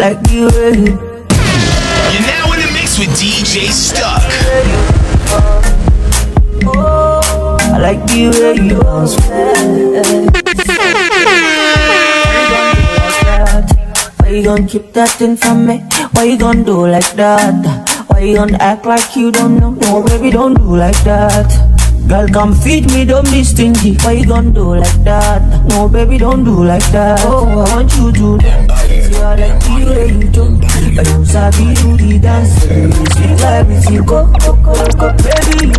like the way you. You're now in the mix with DJ Stuck. Oh, I like the way you bounce Why you gonna keep that thing from me? Why you gonna do like that? Why you gonna act like you don't know? No, baby, don't do like that. Girl, come feed me, don't be stingy. Why you gonna do like that? No, baby, don't do like that. Oh, I want you to go, go, go, go, baby.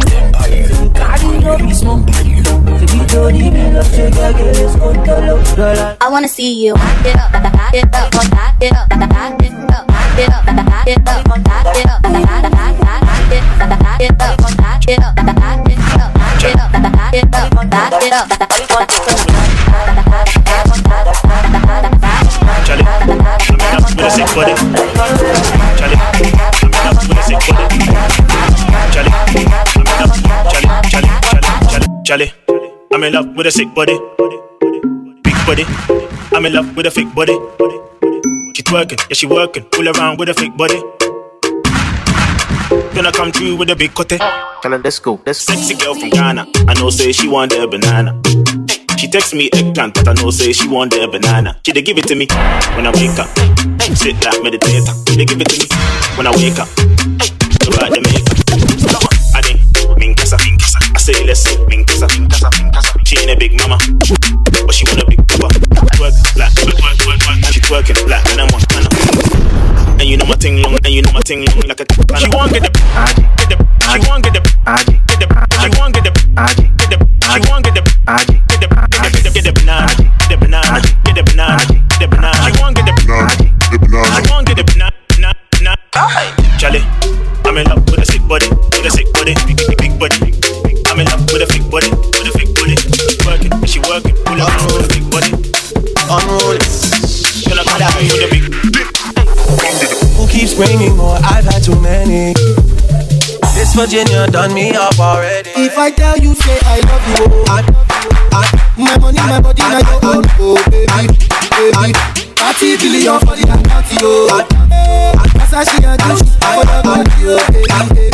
I wanna see you. Get up, get up, get up, get up, get up, up, up, up, up, up, up, get up, get up, Charlie, a sick body. Charlie, I'm up with a sick I'm in love with a sick body. Big body. I'm in love with a fake body. She twerking, yeah she working, pull around with a fake body. Gonna come through with a big cutie. Tell her, let's go, let's. Sexy girl from Ghana. I know say she want the banana. She text me eggplant, but I know say she want the banana. She dey give it to me when I wake up. Sit like meditator. She dey give it to me when I wake up. About the makeup. I think minkasa, minkasa. I say let's say minkasa, minkasa, minkasa. She ain't a big mama, but she want a big papa. Twerk black, twerk, twerk, twerk, twerk. She twerking black, and I'm one, and and you know my ting long, and you know my ting long like a. She want get the, get the, she want get the, get the, she want get the, get the, she want get the, get the, get the, banana, get the banana, get the banana, get the banana. She want get the banana, she want get the banana, banana, banana. Charlie, I'm in love with a sick body, with a sick body, big, big, big body. I'm in love with a fake body, with a fake body. Working, she working, pull up with a big body. Unroll it. Gonna come with a big. Who keeps bringing more? I've had too many. This Virginia done me up already. If I tell you, say I love you, oh, I, I, my money, my body, now your own, oh baby, baby. Thirty billion for the account, oh. Versace and Gucci for your body, oh baby, baby.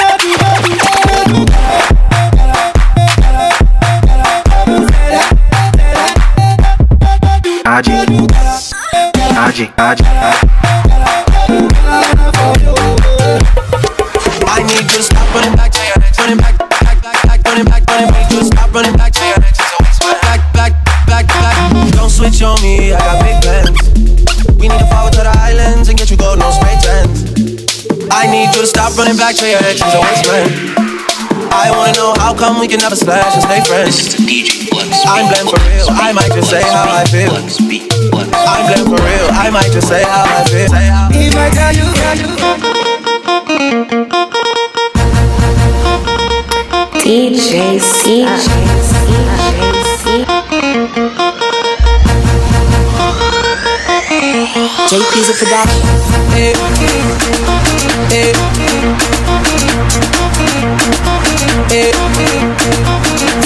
Baby, baby, baby. Aji, Aji, Aji. I stop running back to your ex, it's always man. I wanna know how come we can never slash and stay friends. I'm blamed for real. I might just say how I feel. I'm blamed for real. I might just say how I feel. Say how If I tell you, tell you. DJ C. JP's a production. It's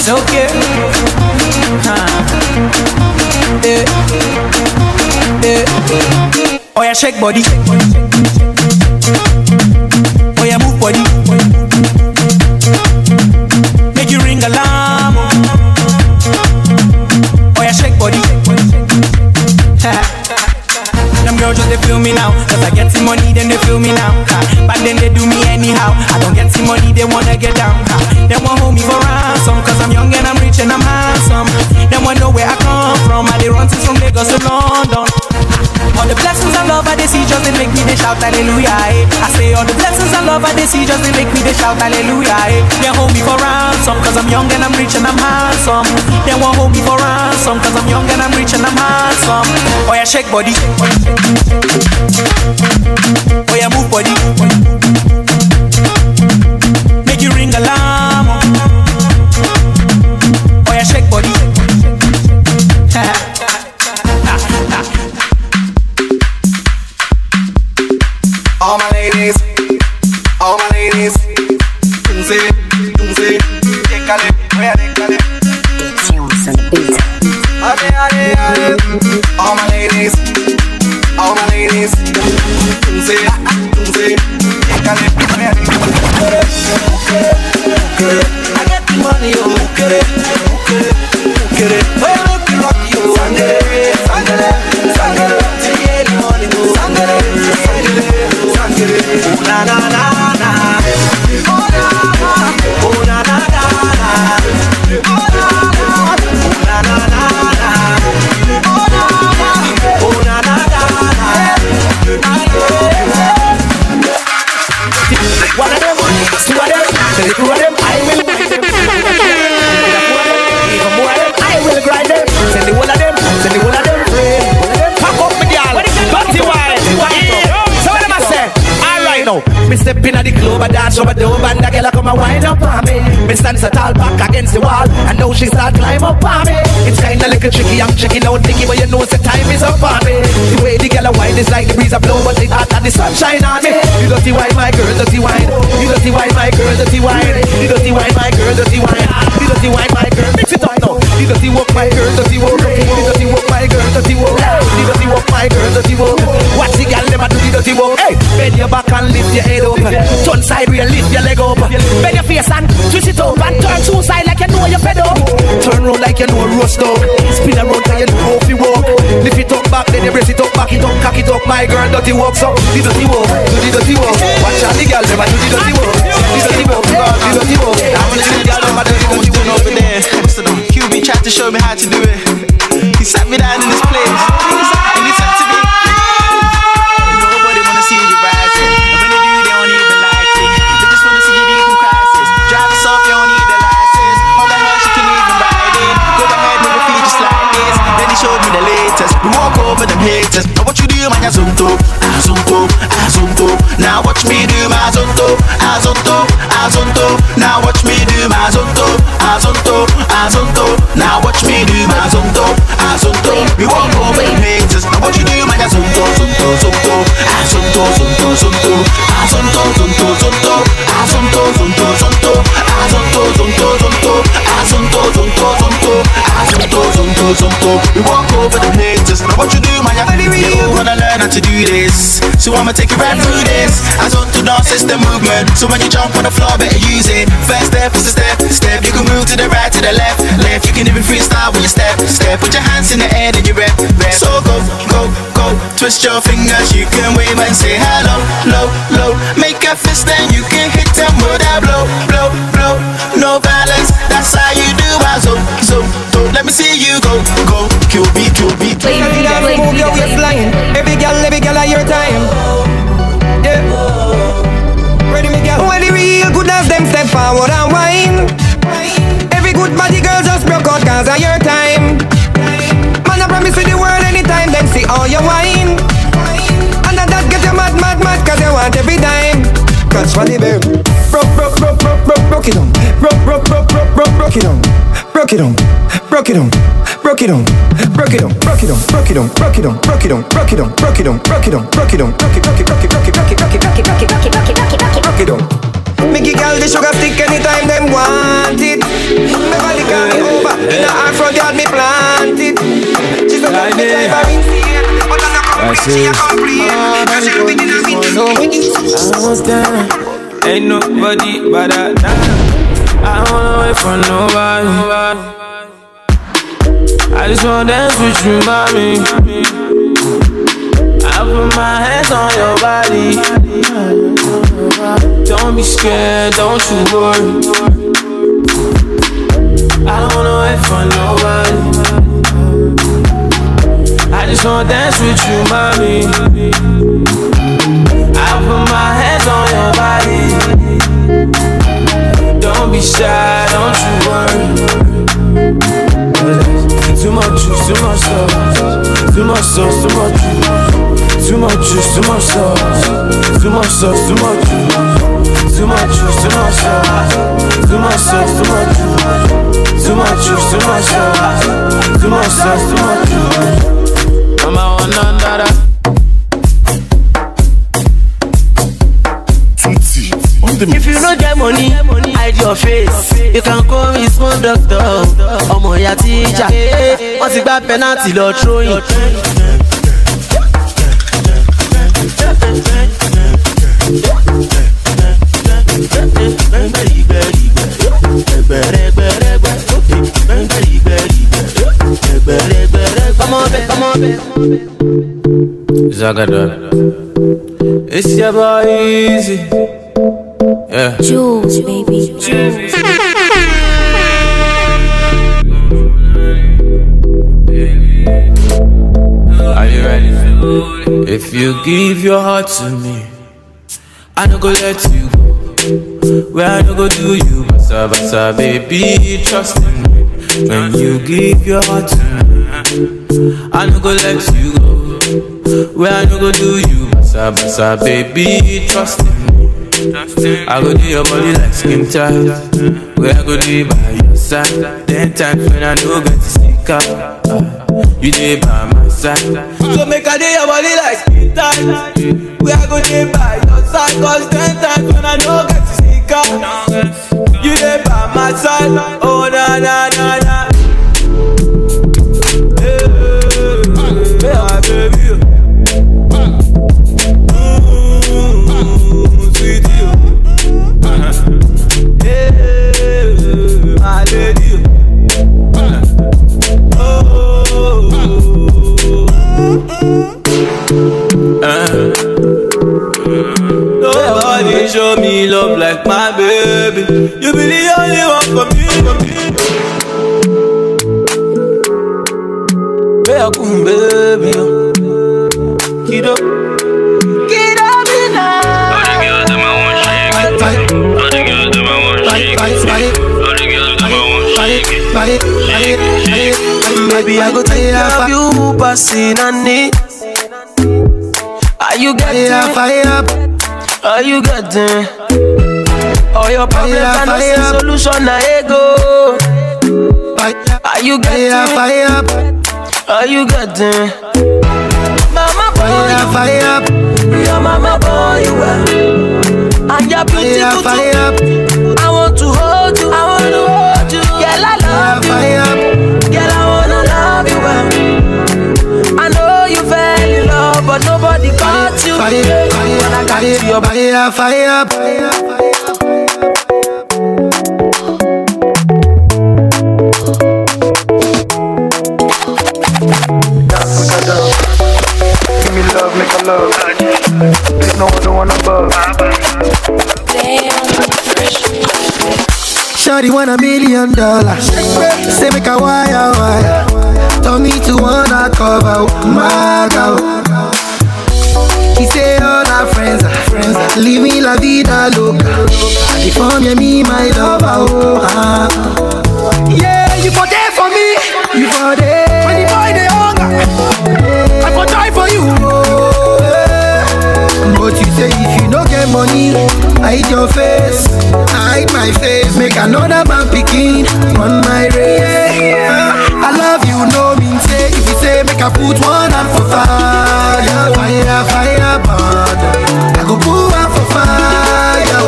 okay. Huh. Hey, hey. Oh yeah, shake body. Oh yeah, move body. They feel me now Cause I get some money then they feel me now ha. But then they do me anyhow I don't get some money they wanna get down ha. They want hold me for ransom Cause I'm young and I'm rich and I'm handsome They want know where I come from I they run since from Lagos to London All the blessings and love I they see just they make me they shout hallelujah eh. I say all the blessings and love I they see just they make me they shout hallelujah eh. They hold me for ransom Cause I'm young and I'm rich and I'm handsome They want hold me for ransom Cause I'm young and I'm rich and I'm handsome Oh yeah shake body Oh yeah, move body. Me. Me stand so tall back against the wall, and now she start climb up on me. It's kinda little tricky, I'm checking out Nicky, but you know the time is up on me. The way the girl a wine is like the breeze a blow, but it hot and the sunshine on me. You dirty wine, my girl, dirty wine. You dirty wine, my girl, dirty wine. You dirty wine, my girl, dirty wine. You dirty wine, my girl, mix it up now. You dirty walk, my girl, dirty walk. You dirty walk, my girl, dirty walk. My girl, dirty walk. Watch the girl a do the dirty walk. Hey, bend your back and lift your head up. Turn side real, lift your leg up. Bend your face and twist it up and turn two side like you know you're fed up. Turn round like you know roast up. Spin around like you know if you walk. Lift it up back, then you brace it up, back it up, cock it up. My girl, dirty walk, so the dirty walk, do the dirty walk. Watch out the girl a do the dirty walk. The dirty walk, the dirty walk. I wanna see the girl a do the dirty walk over there. QB tried to show me how to do it. He sat me down in this place them haters. Now what you do, man, you zonto, azonto, azonto. Now watch me do my zonto, azonto, azonto. Now watch me do my zonto, azonto, azonto. Now watch me do my zonto, azonto. We walk over them haters. Now what you do, man, you zonto, zonto, zonto, azonto, zonto, zonto, azonto, zonto, zonto, azonto, zonto, zonto, azonto, zonto, zonto, azonto, zonto, zonto, azonto, zonto, zonto. We walk over them to do this. So I'ma take you right through this. I don't do dance system movement. So when you jump on the floor, better use it. First step is a step, step. You can move to the right, to the left, left. You can even freestyle when you step, step. Put your hands in the air, then you rep, rep. So go, go, go. Twist your fingers, you can wave and say hello, low, low. Make a fist, then you can hit them with that blow, blow, blow. No violence, that's how you do. I so. Let me see you go, go. QB, QB. Play the dance, move your waistline. Every girl, every girl at your time. Yeah. Ready, me girl. When the real good as them step forward and whine. Every good body girl just broke out cause of your time. Man, I promise you the world anytime, then see all your wine. And that, that get you mad, mad, mad cause you want every dime. Catch what the broke, it on. Broke, broke, broke, broke, broke, broke it on. Broke it on. Broke it on. Broke it on. Broke it on. Broke it on. Broke it on. Broke it on. Broke it on. Broke it on. Broke it on. Broke it on. Broke it on. Broke it, broke it, broke it, broke it, broke it, broke it, broke it, broke it, broke it, broke it, broke it, broke it, broke it on. Make it girl the sugar stick anytime them want it. Me body carry over. In the heart front yard me plant it. She's a good type of insane. But I'm not complete. She a complete. Cause she love it in a minute. Ain't nobody but I. I don't wanna wait for nobody. I just wanna dance with you, mommy. I put my hands on your body. Don't be scared, don't you worry. I don't wanna wait for nobody. I just wanna dance with you, mommy. I put my hands on your body. Don't be shy, don't you worry. Too much juice, too much sauce. Too much sauce, too much juice. Too much juice, too much sauce. Too much sauce, too much juice. Too much juice, too much sauce. Too much sauce, too much juice. Too much juice, too much sauce. Too much sauce, too much juice. I'm a one another. If you no get money, your face. You can call me small doctor. Ọmọ ìyá tíjà, wọ́n ti gba penalty lọ throwing. Come on, babe, come on, babe. Zagadot. It's your boy easy. Yeah. Jules, baby. Jules. Are you ready? If you give your heart to me, I no go let you go. Where I no go do you, basa basa, baby, trust in me. When you give your heart to me, I no go let you go. Where I no go do you, basa basa, baby, trust in me. I go do your body like skin tight. Where I go do by your side. Ten times when I no get to stick out, uh, you dey by my side. So make I do your body like skin tight. Where I go do by your side. Cause ten times when I no get to stick out, you dey by my side. Oh na na na na. Show me love like my baby. You be the only one for me. For me. Welcome, baby. Kid up. Kid up now. All the girls them I want shake it. All the girls them I want shake it. All the girls them I want shake it. Shake it, shake it. Baby, I go take care of you, passing on it. Are you getting Fire up, Are you getting? All your problems Fire, no fire up. solution ego fire, Are you fire, getting? Fire up, Are you getting? Mama boy fire, fire up, Your mama boy you well. And fire, beautiful fire too. I want to hold you fire, I got to your fire, fire up, fire. Give me love, make a love. There's no other one above. Shawty want a million dollars. Say make a wire wire. Tell me to wanna cover my girl. He say all our friends are friends. Leave me la vida loca. They form you me my lover. Oh, ah. Yeah, you for there for me. You for there. When the boy they hunger, I for die for you. Oh, yeah. But you say if you no get money, hide your face, hide my face, make another man picking on my race. I make I put one hand for fire, fire, fire, burn. I go put one for fire.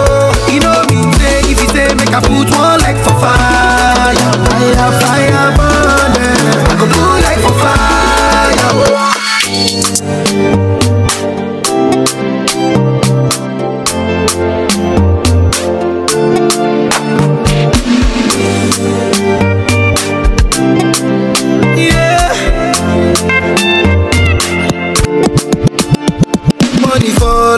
You know mean say if you say make I put one leg for fire, fire, fire, burn. I go put leg for fire.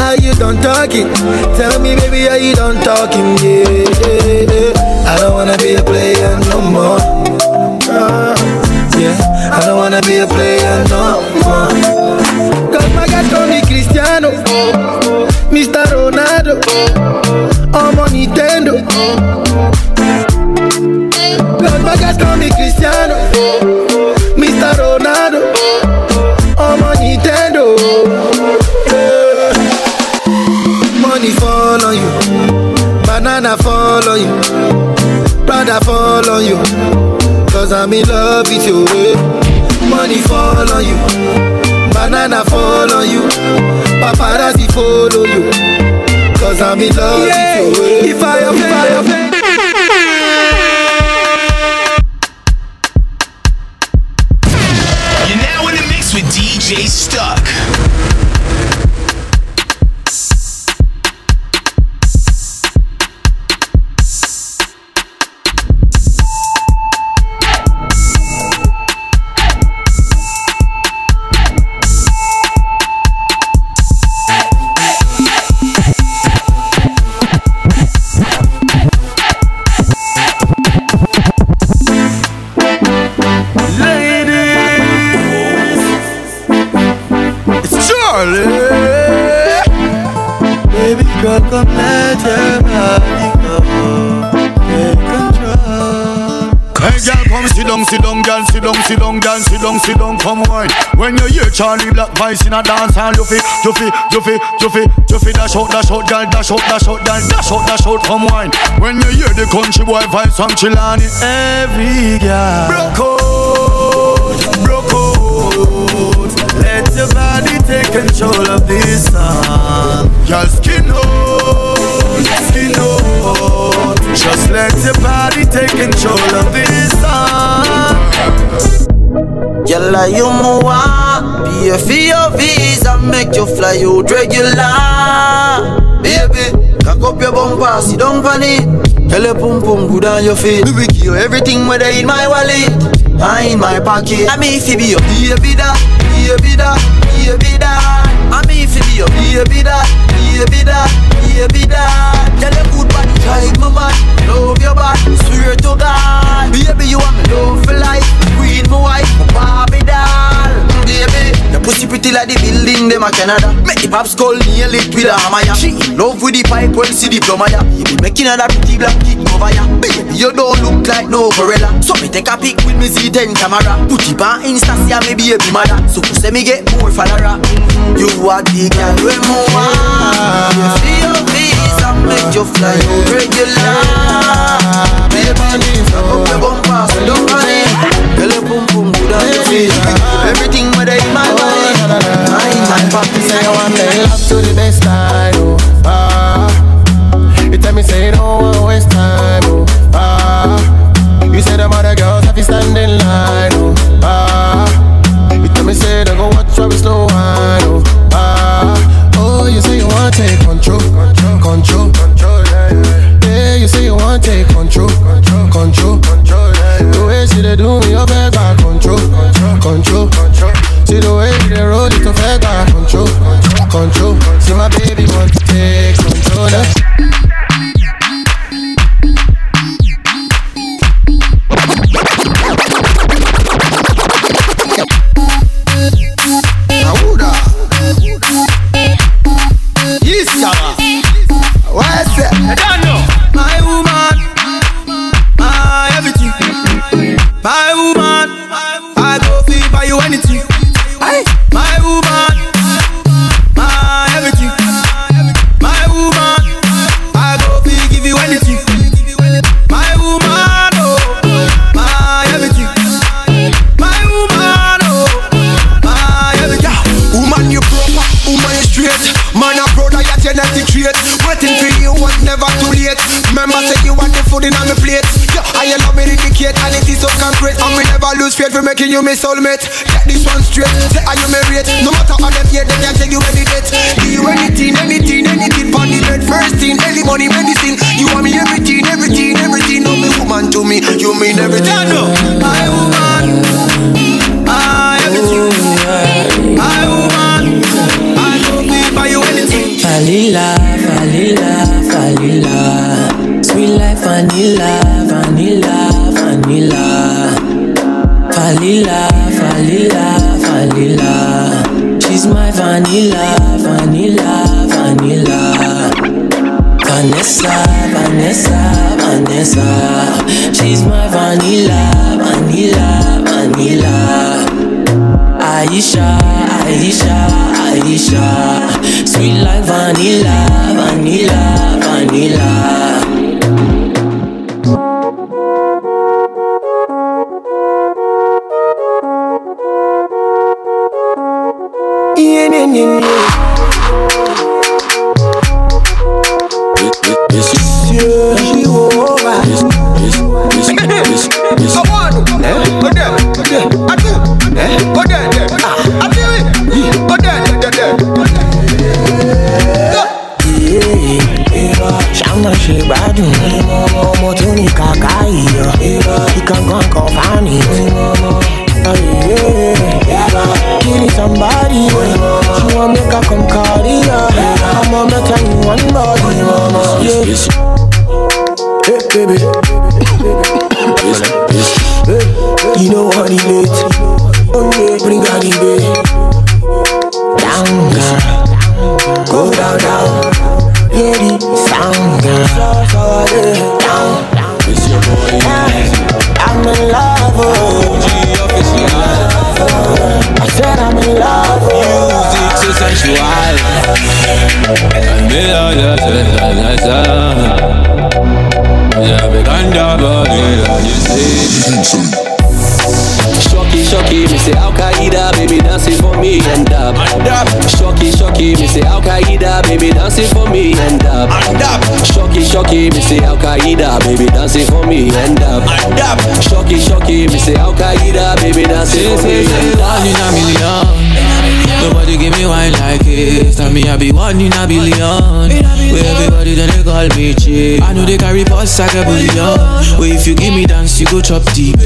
Are you done talking? Tell me, baby, are you done talking? Yeah. yeah, yeah. I don't wanna be a player no more. Uh, yeah. I don't wanna be a player no more. Cause my guys call me Cristiano, Mr. Ronaldo, I'm on Nintendo. Cause my guys call me Cristiano, I fall on you. Cause I'm in love with you. Money fall on you. Banana fall on you. Paparazzi follow you. Cause I'm in love yeah. with you. If I, if I, if I, When you hear Charlie Black voice in a dance hall, you feel, you feel, you feel, you feel, you feel dash out, dash out, girl, dash out, dash out, girl, dash out, dash out, come wine. When you hear the country boy voice from Chilani, every girl broke out, broke out. Let your body take control of this song. Your skin out, skin out. Just let your body take control of this song. Yalla you moa Pay for your visa Make you fly out regular. Baby Cock up your bumper Sit down on it. Tell your pum pum good on your feet. Me will give you everything Whether in my wallet Or in my pocket. I mean if you. Be your baby da Baby da Baby da I mean if you. Be your baby da Baby da Baby da Tell your good body Like my man Love your body. Swear to God. Baby you want me love for life. Queen my wife Barbie. doll Your pussy pretty like the building them a Canada. Make the pops call nail it with a hammer ya She in love with the pipe when see the plumber ya You be making her that pretty black kid over ya Baby. You don't look like no gorilla. So me take a pic with me Z10 camera. Put it on Insta see ya me baby mother So you say me get more follower. Mm-hmm. You are the girl we more You feel your visa make you fly out regular. Baby up your bumper so don't it Girl your pum pum good on your feet Everything whether in my body. Oh, I in my pocket Say you want me love to you my soulmate. Get this one straight. Say, are you married? No matter how them here, they can tell you any date. Give you anything, anything, anything. On the bed, first thing, early money, medicine. You want me everything, everything, everything. No, me woman to me, you mean everything. My woman, my everything. My woman, I go feel buy you anything. Falila, falila, falila. Sweet like vanilla, vanilla, Falila, falila, falila. She's my vanilla, vanilla, vanilla. Vanessa, Vanessa, Vanessa. She's my vanilla, vanilla, vanilla. Aisha, Aisha, Aisha. Sweet like vanilla, vanilla, vanilla. Come her. I'ma make her in one body, yeah. Hey, baby. You know. Oh yeah, bring her the bay. Down, girl. Go down, down. Yeah, the sound, girl. Down, down. I'm in love, oh. I said I'm in love, oh. So sensual. Me la la la. Yeah, we ganja body, yeah, you see. Shocky, shocky, me say Al Qaeda, baby dancing for me and up. Shocky, shocky, me say Al Qaeda, baby dancing for me and up. Shocky, shocky, me say Al Qaeda, baby dancing for me and up. Shocky, shocky, me say Al Qaeda, baby dancing for me and One in a million. Nobody give me wine like it. Tell me I be one in a billion. Where everybody then they call me cheap. I know they carry pulse like a billion. Where if you give me dance, you go chop deep.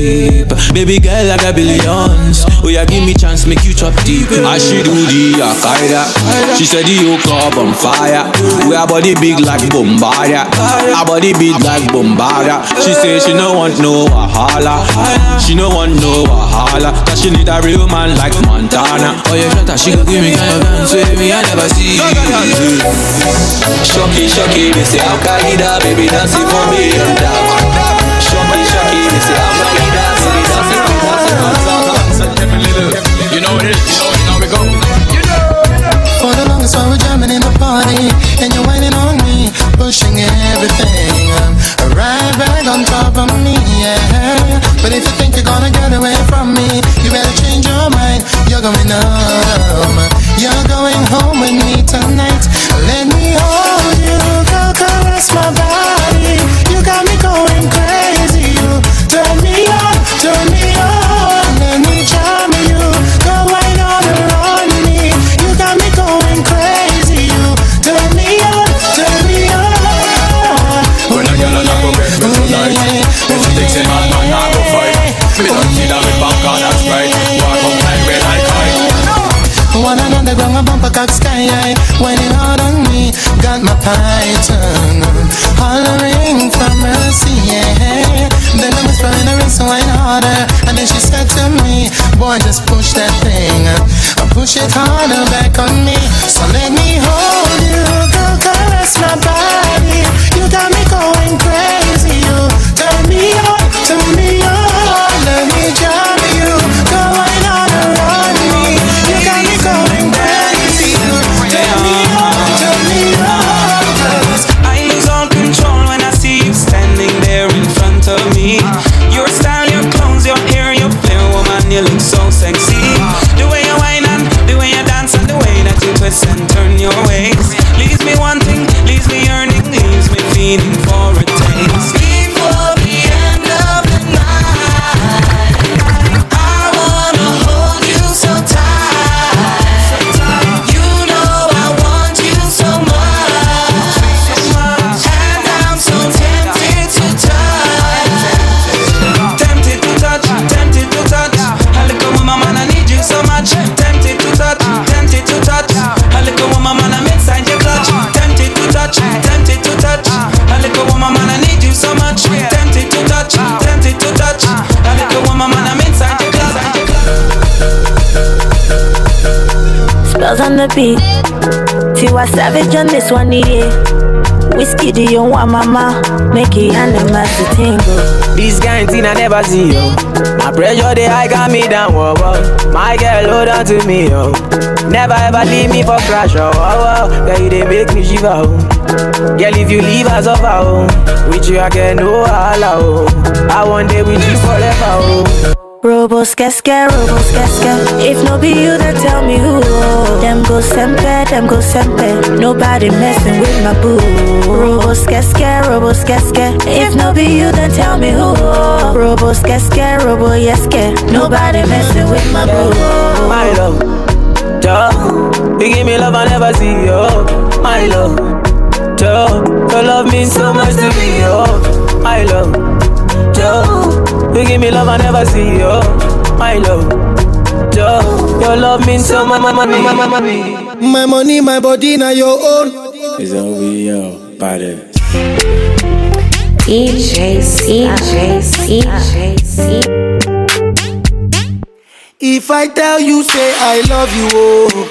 Baby girl, I got billions. Oh yeah, give me chance, make you chop deep. I she do the Akaida. She said the yoke up on fire. We her body big like Bombardier. Her body big like Bombardier. She say she no want no wahala. She no want no wahala. Cause she need a real man like Montana. Oh yeah, shut up, she could give me kind of dance with me. I never see. Shocky, shocky, me say Al Qaeda, baby dancing for me and up. Shocky, shocky, me say Al Qaeda, baby dancing for me. You know what it is. You know, you know we go. For the longest while we're jamming in the party And you're whining on me, pushing everything Right back on top of me, yeah But if you think you're gonna get away from me You better change your mind, you're going home. You're going home with me tonight. Let me hold Another ground a bumper cock sky high Whining hard on me, got my python Hollering for mercy, yeah. Then I was trying to rinse wine harder And then she said to me Boy, just push that thing Push it harder back on me. So let me hold you, On the beat. Tiwa Savage on this one, yeah. Whiskey, do you want mama? Make it animals to tingle. This kind thing I never see, yo. My pressure, they high got me down, whoa, whoa. My girl, hold on to me, yo. Never ever leave me for crash, oh, oh, oh. Girl, you they make me shiver, oh. Girl, if you leave us over, oh. With you, I get no holla, oh. I want day with you forever, oh. Robo scared, robo scared. If no be you, then tell me who. Sempe, them go sempe. Nobody messing with my boo. Robo skeske, robo skeske. If no be you, then tell me who. Robo skeske, robo yeske. Nobody messing with my boo. My love, Joe, you give me love I never see, oh, my love, Joe, your love means so much to me, oh, my love, Joe, you give me love I never see, oh, my love, Joe, your love means so much, my money, my money. My money, my body, now your own. It's OVO, body. DJ C, DJ C, DJ C. If I tell you, say I love you, oh.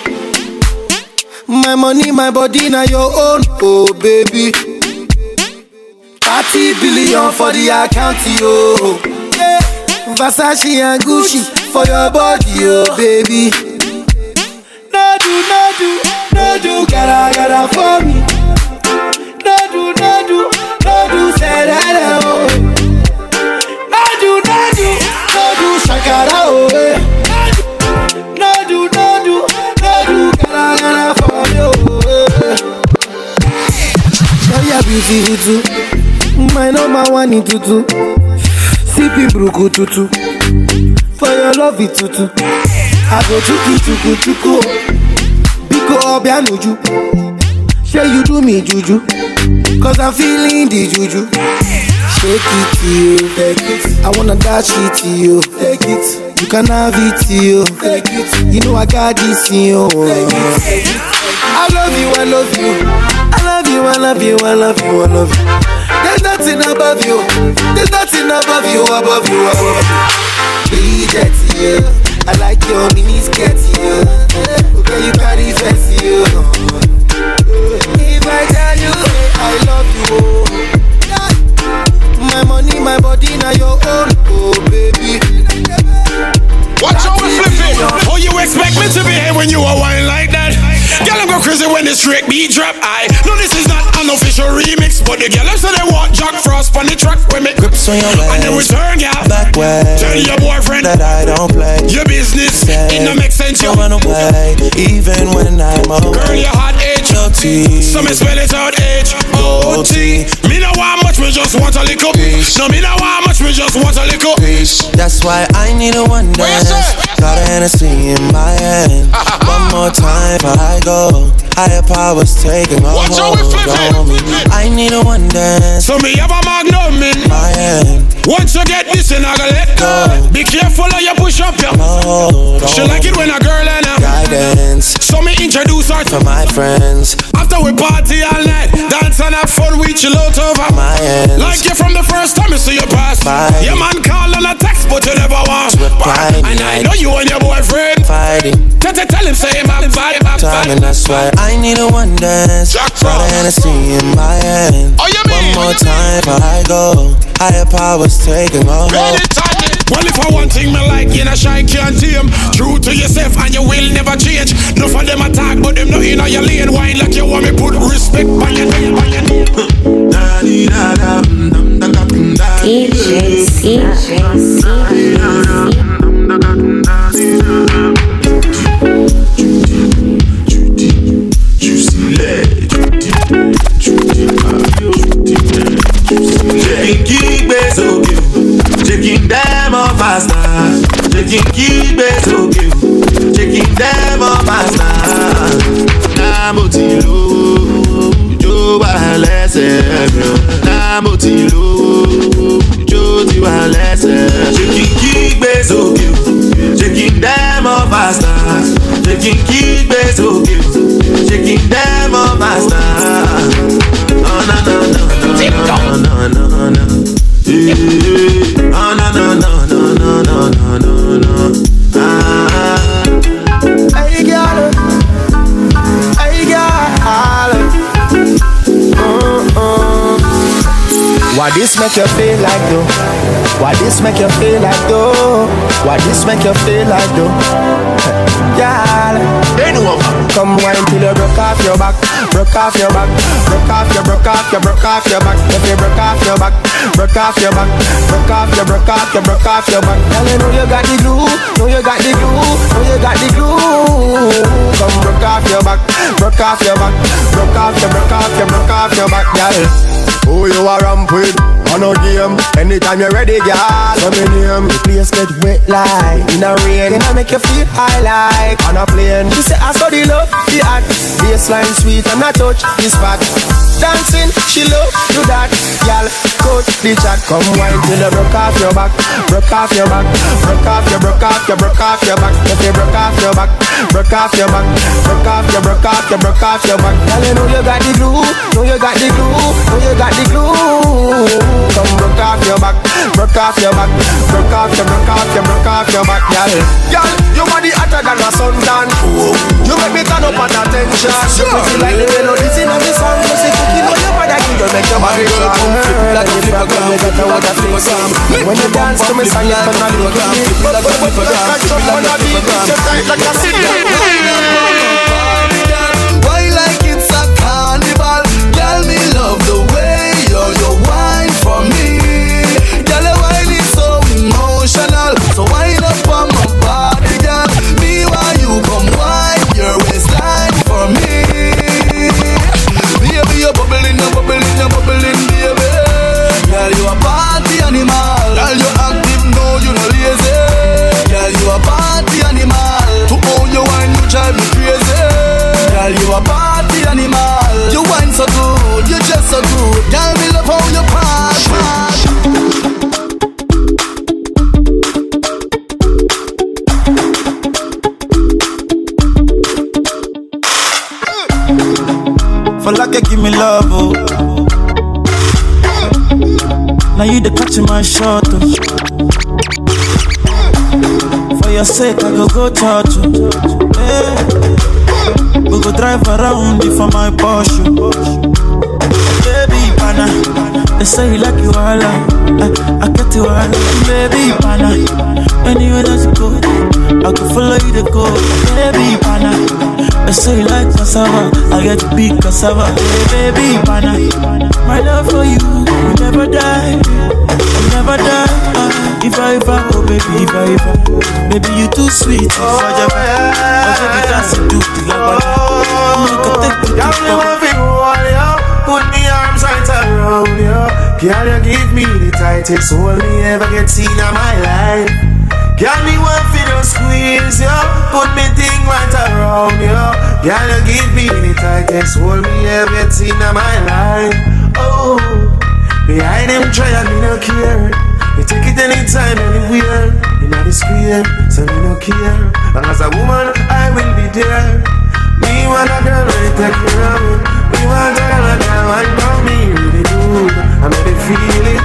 My money, my body, now your own, oh baby. 30 billion for the account, yo. Yeah. Versace and Gucci for your body, oh baby. No do, no do, no gotta, gotta for me. No do, no do, no do, say that, oh. No do, no do, no shakara, oh. eh. No do, no do, no gotta, gotta for me, oh. eh. Girl, you're beautiful too. My number one in tutu. Sipping bruku tutu. For your love it tutu. I go chuku chuku chuku. Biko obianuju. Say you do me juju. Cause I'm feeling the juju. Shake it. Take it. I wanna dash it to you. Take it. You can have it to you. Take it. You know I got this in you. Take it. I love you, I love you. I love you, I love you, I love you, I love you. There's nothing above you. There's nothing above you, above you, above you. Bridget, yeah. I like your mini skirt, yeah. Okay, you carry fancy, yeah. If I tell you, I love you, oh. My money, my body, now your own, oh baby. Watch how we flip it. Oh, you expect me to behave when you are wine like that? Girl, I'm go crazy when the straight beat drop. I know this is not an official remix, but the girl say they want Jack Frost on the track with me. Grips on your legs. And then waist, return, girl. back way. Tell your boyfriend that I don't play. your business. It no make sense, yo. Run away, even when I'm away. Girl, your hot H O T. So me spell it out H O T. Me no want much, me just want a little. No, me no want much, me just want a little. That's why I need a one dance. Got a Hennessy in my hand. One more time before I go. Higher powers taking a Watch hold on me. I need a one dance. So me have a magnum in my hand. Once you get this, and I gotta let go. Be careful how you push up, yo. Hold She like it when a girl for my friends. After we party all night, dance and have fun, we chill out over My ends. Like you from the first time you see your past. Bye. Your man call on a text, but you never want. And I know you and your boyfriend. Fighting Tell, tell, tell him, say I'm vibe, I'm time, and that's why I need a one dance. Got a. Hennessy in my hand. Oh, you One more oh, time before I go. Higher powers taking a hold. Well, if I one thing me like, you know, shy can't tame. True to yourself, and you will never change. No for them attack, but them not in your lane. Wine like you want me put respect by your name, by your name. DJ C, DJ kígbe sókè o ṣé kí n dẹ́mọ̀ náà mo ti lówó ìjó wà lẹ́sẹ̀ mi. O mo ti lówó ìjó ti wà lẹ́sẹ̀. ṣé kígbe sókè o ṣé kí n dẹ́mọ̀ fásità ṣé kígbe sókè o this make you feel like though? Why this make you feel like though? Why this make you feel like though? Girl, come wine till you broke off your back, broke off your back, broke off your, broke off your, broke off your back. If you broke off your back, broke off your back, broke off your, broke off your, broke off your back. Girl, you know you got the glue, know you got the glue, know you got the glue. Come broke off your back, broke off your back, broke off your, broke off your, broke off your back, girl. Who you are ramp with? On a game. Anytime you're ready, girl. Let me name. The place get wet like in a rain. Can I make you feel high like on a plane? She say I the love, the act. Baseline sweet and I touch this spot. Dancing, she love do that, girl. Coach the chat, come wine till you broke off your back, broke off your back, broke off your, broke off your, broke off your back. If you broke off your back, broke off your back, broke off your, broke off your, broke off your back. Girl, you know you got the glue, know you got the glue, know you got the glue. Come broke off your back, broke off your back, broke off your, broke off your, broke off your back, girl. Girl, your body hotter than a suntan. You make me turn up at attention. You pretty like the melodies in the song. You say cookie, know your body, you make your body strong. Like a flipper, you got a water. When you dance to me, song you turn beat. But when you catch up on the beat, you tight like a city. Why Catch my shot, oh. For your sake, I go go touch you. Oh. Yeah. We go drive around you for my Porsche. Oh. Baby, pana, they say you like you all I, I get you all Baby, pana, anywhere that you go, I can follow you to go. Baby, pana, they say you like cassava, I get big cassava. Hey, baby, pana, my love for you will never die, never die. Uh, if I ever, oh baby, if I ever, baby you too sweet, oh, yeah. oh baby dance you do the love. You want me hold you Put me arms right around you Girl, you give me the tightest hold me ever get seen in my life. Girl, me want fi just squeeze you Put me thing right around you Girl, you give me the tightest hold me ever get seen in my life. Oh, behind them trial me no care You take it anytime, anywhere In the square, so me no care. Long as a woman, I will be there. Me want a girl really take me around Me want a girl that can wind down me Really do. I make it feel it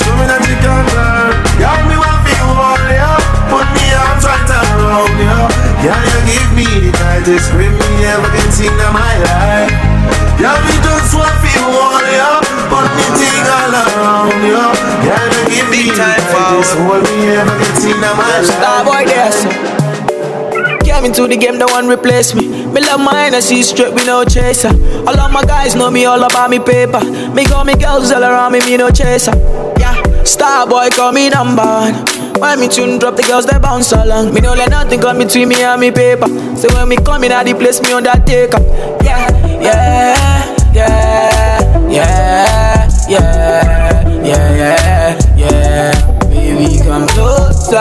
Show me that you can learn Girl, me want to hold you Put me arms right around you Girl, you give me the tightest grip me ever can see in my life Girl, me just want to hold you but me thing all around you Girl, you give me the tightest hold me ever can see in my life Starboy so. Came into the game, no one replace me. Me love mine, I see straight with no chaser. All of my guys know me all about me paper. Me got me girls all around me, me no chaser. Yeah, star boy call me number one. When me tune drop, the girls they bounce along. Me don't let nothing come between me and me paper. So when me come in at the place, me undertaker. Yeah, yeah, yeah, yeah, yeah, yeah, yeah, yeah. Baby, come closer.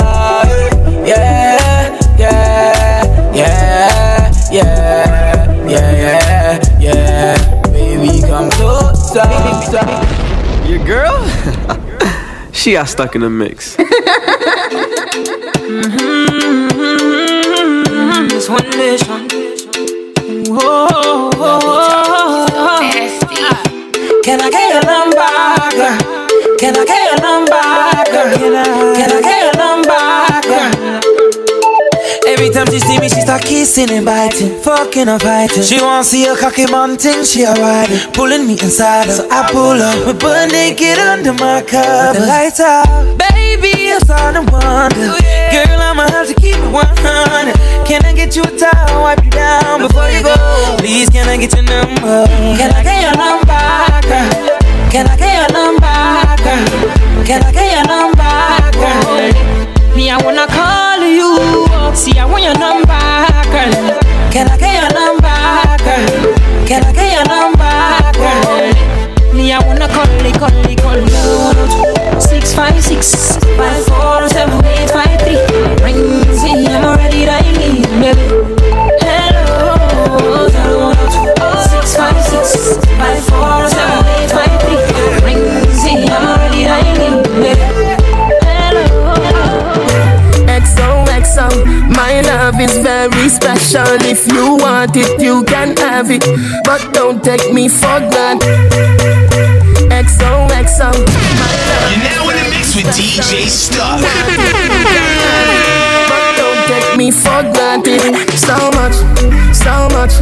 Yeah, yeah, yeah, yeah, yeah, yeah, yeah. Baby, come closer. Your girl? she got stuck in the mix. This one nation. Whoa, Can I get your number, girl? Can I get your number, girl? Can I get your number, girl? Every time she see me, she start kissing and biting, fucking and fighting. She want see a cocky mountain, she a riding, pulling me inside her. So I pull up, we butt naked under my cover. The lights out, baby, I'm starting to wonder. Oh, girl, I'ma have to keep it 100. Can I get you a towel, wipe you down before you go? Please, can I get your number? Can I get your number, girl? Can I get your number, girl? Can I get your number, girl? Me, I wanna call you. See, I want your number, girl. Can I get your number, girl? Can I get your number, girl? Me, I wanna call you, call you, call you. Six five six five four seven eight five three. Rings in, I'm already right special. If you want it, you can have it, but don't take me for granted. XOXO. You're now in the mix with DJ Stuck. Me for granted. So much, so much,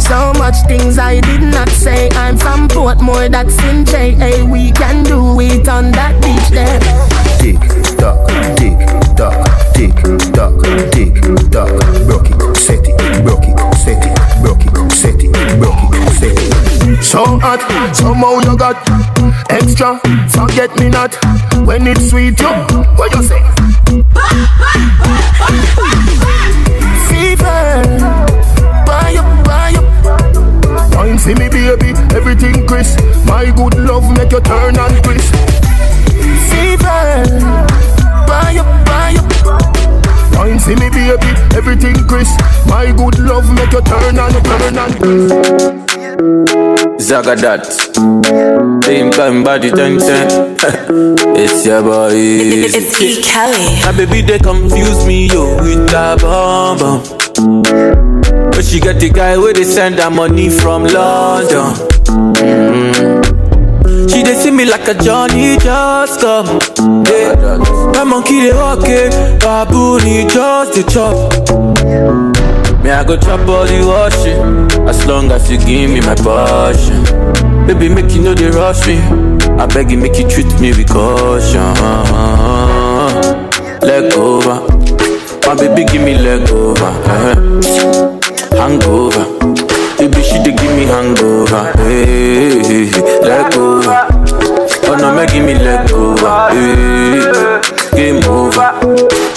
so much things I did not say. I'm from Portmore, that's in JA. We can do it on that beach there. Tick tock, tick tock, tick tock, tick tock. Broke it, set it, broke it, set it, broke it, set it, broke it, set it. So hot, somehow you got extra. Forget me not when it's sweet. You, what you say? Fever, buy up, buy up. Wine for me, baby, everything crisp. My good love make you turn and crisp. Fever, buy up, buy up. Wine for me, baby, everything crisp. My good love make you turn and turn and crisp. Zagadat. Same time body ten ten. it's your boy. It's E. Kelly. My baby they confuse me yo with that bomb bomb. But she get the guy where they send her money from London. Mm. She they see me like a Johnny just come. Yeah. My monkey they walk it, baboon he just the chop. Me I go chop all the washing As long as you give me my passion Baby make you know they rush me I beg you make you treat me with caution Leg over My baby give me leg over eh. Hangover Baby she dey give me hangover eh, eh, eh, hey, Leg go. Oh no make give me let go. hey, Game over.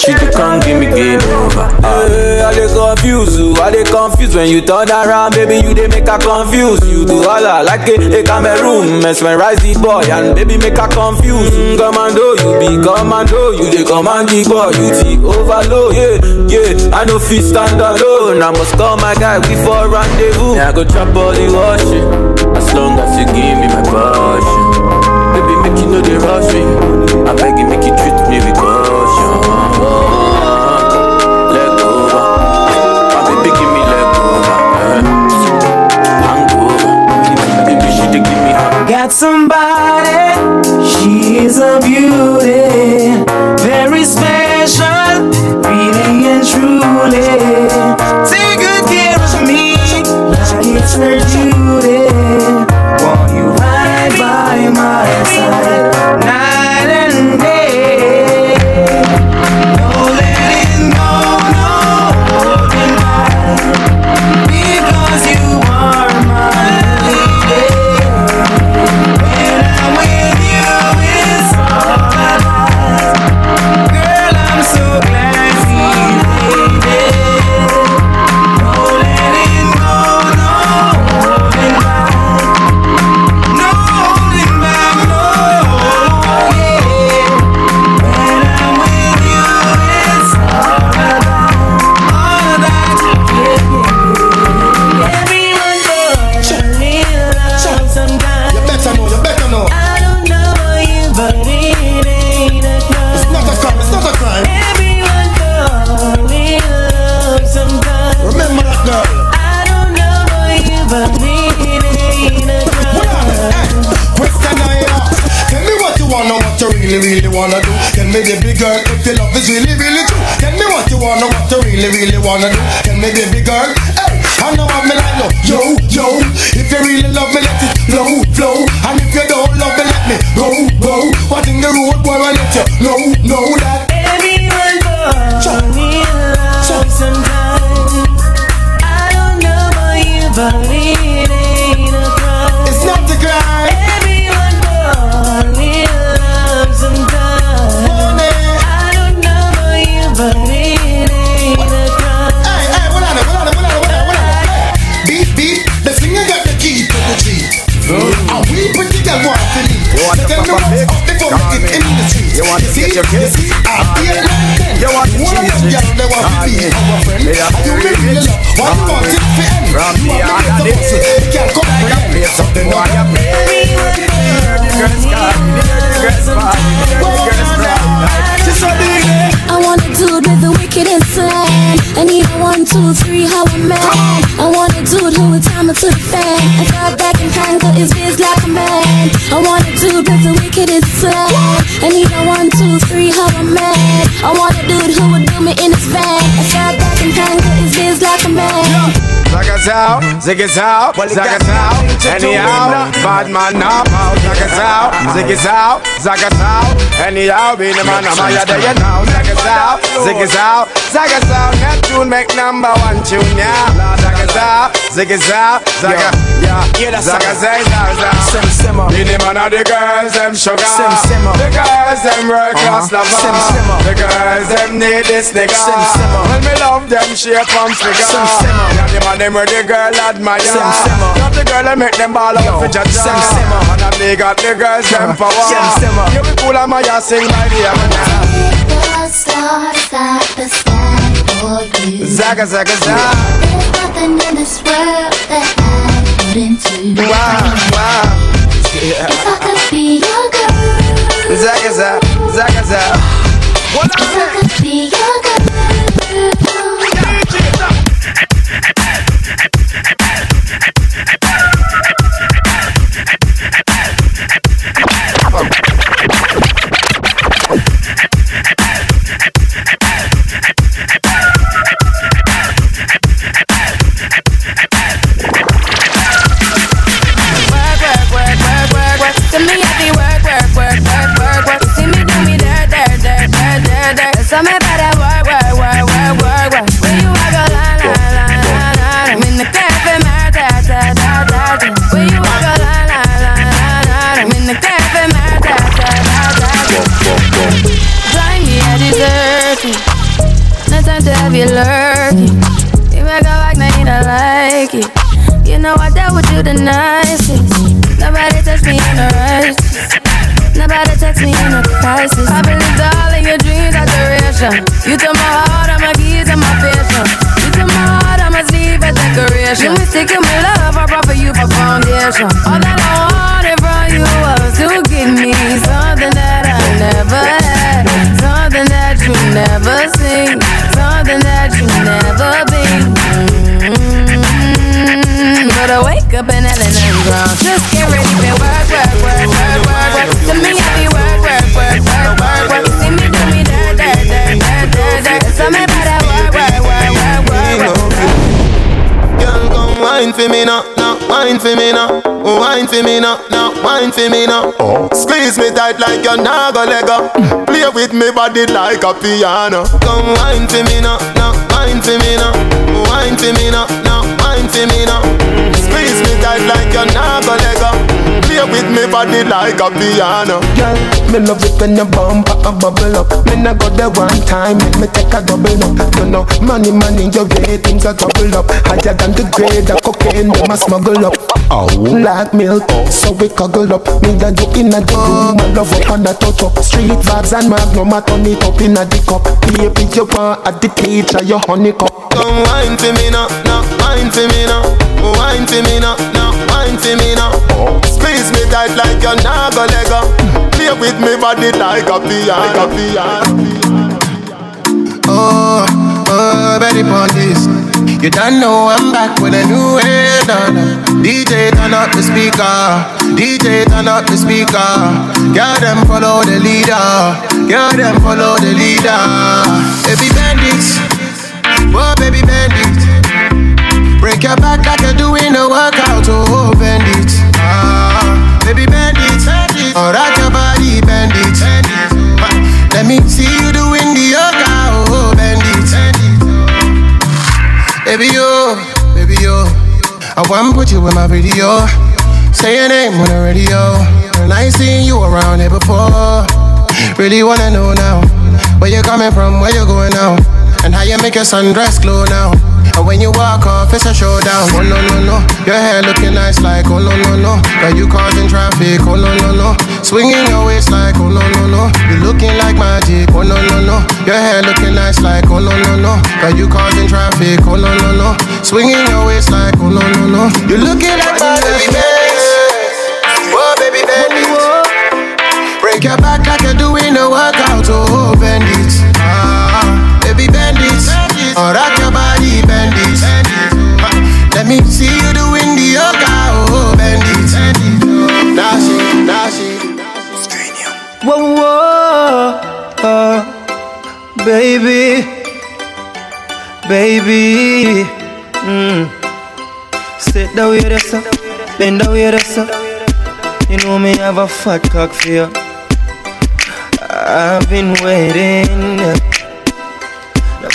She dey come give me game over. Hey, I dey confuse you I dey confuse when you turn around Baby you dey make her confuse. You do all I like it a, a Cameroon Mesmerize the boy and baby make her confuse. Mm, Commando you be commando You dey command the boy You the overload Yeah, yeah. I no fit stand alone I must call my guy We for rendezvous. Yeah I go chop all the washing As long as you give me my passion Baby make you know they rush me I beg you make you treat Got somebody, she is a beauty, Zagatao, zigazao, zagatao, anyhow, bad man now, zagatao, zigazao, zagatao, anyhow, be the man, I'm higher than you now, zagatao, zigazao, zagatao, Neptune make number one tune, yeah, zagatao, zigazao, zaga, yeah, zagazay, zaga, be the man of the girls, them sugar, the girls, them world class lover, the girls, them need this nigga, when me love them shape and figure, yeah, the man them where the girl admire. Not the girl that make them ball out for judge And I me got the girls them power. Yeah we cool and Maya sing my dear The stars at the sky for. Zaga zaga zaga There's nothing in this world that I wouldn't do. Wow wow If I could be your girl, Zaga zaga zaga zaga What if I could be your girl. So me better work, work, work, work, work, work. When you walk a line, line, line, line, line. I'm in the cafe, my ta, ta, ta, ta, ta. When you walk a line, line, line, line, line. I'm in the cafe, my ta, ta, ta, ta, ta. Blind me, I deserve it. No time to have you lurking. You make a like, now you don't like it. You know I dealt with you the nicest. Nobody touched me in a righteous. Nobody text me in a crisis. I believed all of your dreams. You took my heart, I'm my keys, and my patience. You took my heart, I must leave a decoration. You mistaken my love, I brought for you for foundation. All that I wanted from you was to give me something that I never had, something that you never seen, something that you never been. Mm, But I wake up and and ground. Just get ready work, work, work, work, for me now, now wine for me now, oh, wine for me now, now wine for me now. Oh. Squeeze me tight like you're not gonna let go. Play with me body like a piano. Come wine for me now, now wine for me now, oh, wine for me now, now wine for me now. Squeeze me tight like you're not gonna let go. Play with me body like a piano. Girl, me love it when you bump a bubble up. Me nah go there one time, make me take a double up. You know, money, money, your ratings are double up. Higher than the grade of cocaine, them a smuggle up. Oh, like milk, so we cuddle up. Me and you in a the room, my love up and a touch up. Street vibes and magnum, I turn it up in a the cup. Baby, you want at the teacher, your honey cup. Come wine for me now, now wine for me now, oh, wine for me now, now wine for me now. Oh. Tight like you're not gonna let go. Play with me body like a piano, piano. Oh, oh, Betty Pontis. You don't know I'm back with a new head on. DJ turn up the speaker. DJ turn up the speaker. Girl them follow the leader. Girl them follow the leader. Baby bandits. Oh, baby bandit. Break your back like you're doing a workout. Oh, bandit. Ah, baby bandit. Oh, rock your body, bandit. Let me see you doing the yoga. Oh, bandit. Baby, yo, baby, yo. I want to put you in my video. Say your name on the radio. And I seen you around here before. Really wanna know now. Where you coming from, where you going now? And how you make your sundress glow now. And when you walk off, it's a showdown. Oh no no no, your hair looking nice like oh no no no. Got you causing traffic. Oh no no no, swinging your waist like oh no no no. You looking like magic. Oh no no no, your hair looking nice like oh no no no. Got you causing traffic. Oh no no no, swinging your waist like oh no no no. You looking like baby Benz. Oh baby Benz. Break your back like you're doing a workout. Oh bend it. Ah, baby bend it. Oh rock Let me see you doing the yoga. Oh bend it. Dash it, dash it. Whoa, whoa, uh, baby, baby. Mm. Sit down with us, uh, bend down with us. uh. You know me have a fat cock for you. I've been waiting.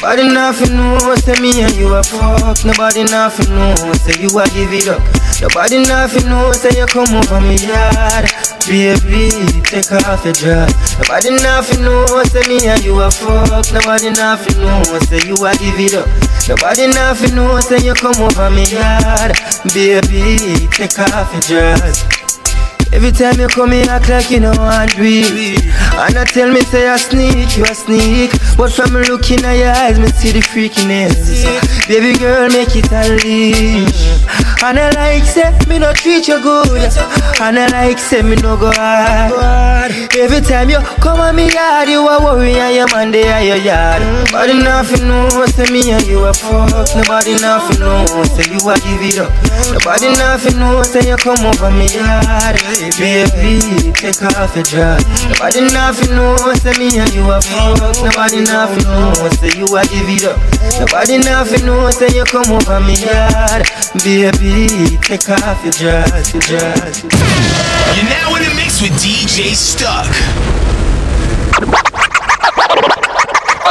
Nobody nothing know, say me and you a fuck. Nobody nothing know, say you a give it up. Nobody nothing know, say you come over me yard. Baby, take off your dress. Nobody nothing know, say me and you a fuck. Nobody nothing know, say you a give it up. Nobody nothing know, say you come over me yard. Baby, take off your dress. Every time you come here, act like you know do it. And I tell me say I sneak, you a sneak. But from looking at your eyes, me see the freakiness. Baby girl, make it a unleash. And I like say me no treat you good. And I like say me no go hard. Every time you come on me yard, you a worry and your man they at your yard. Nobody nothing know, say me and you a fuck. Nobody nothing know, say you a give it up. Nobody nothing know, say you come over me yard. Baby, take off your dress. Nobody nothing know, say me and you a fuck. Nobody nothing know, say you a give it up. Nobody nothing know, say you come over me yard. Baby, take off your dress, your dress. You're now in the mix with DJ Stuck.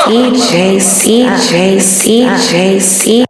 DJ DJ DJ C.